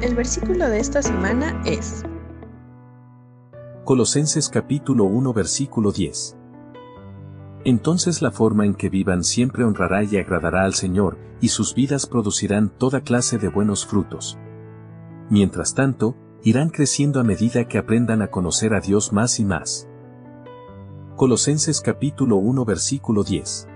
El versículo de esta semana es Colosenses capítulo 1 versículo 10. Entonces la forma en que vivan siempre honrará y agradará al Señor, y sus vidas producirán toda clase de buenos frutos. Mientras tanto, irán creciendo a medida que aprendan a conocer a Dios más y más. Colosenses capítulo 1 versículo 10.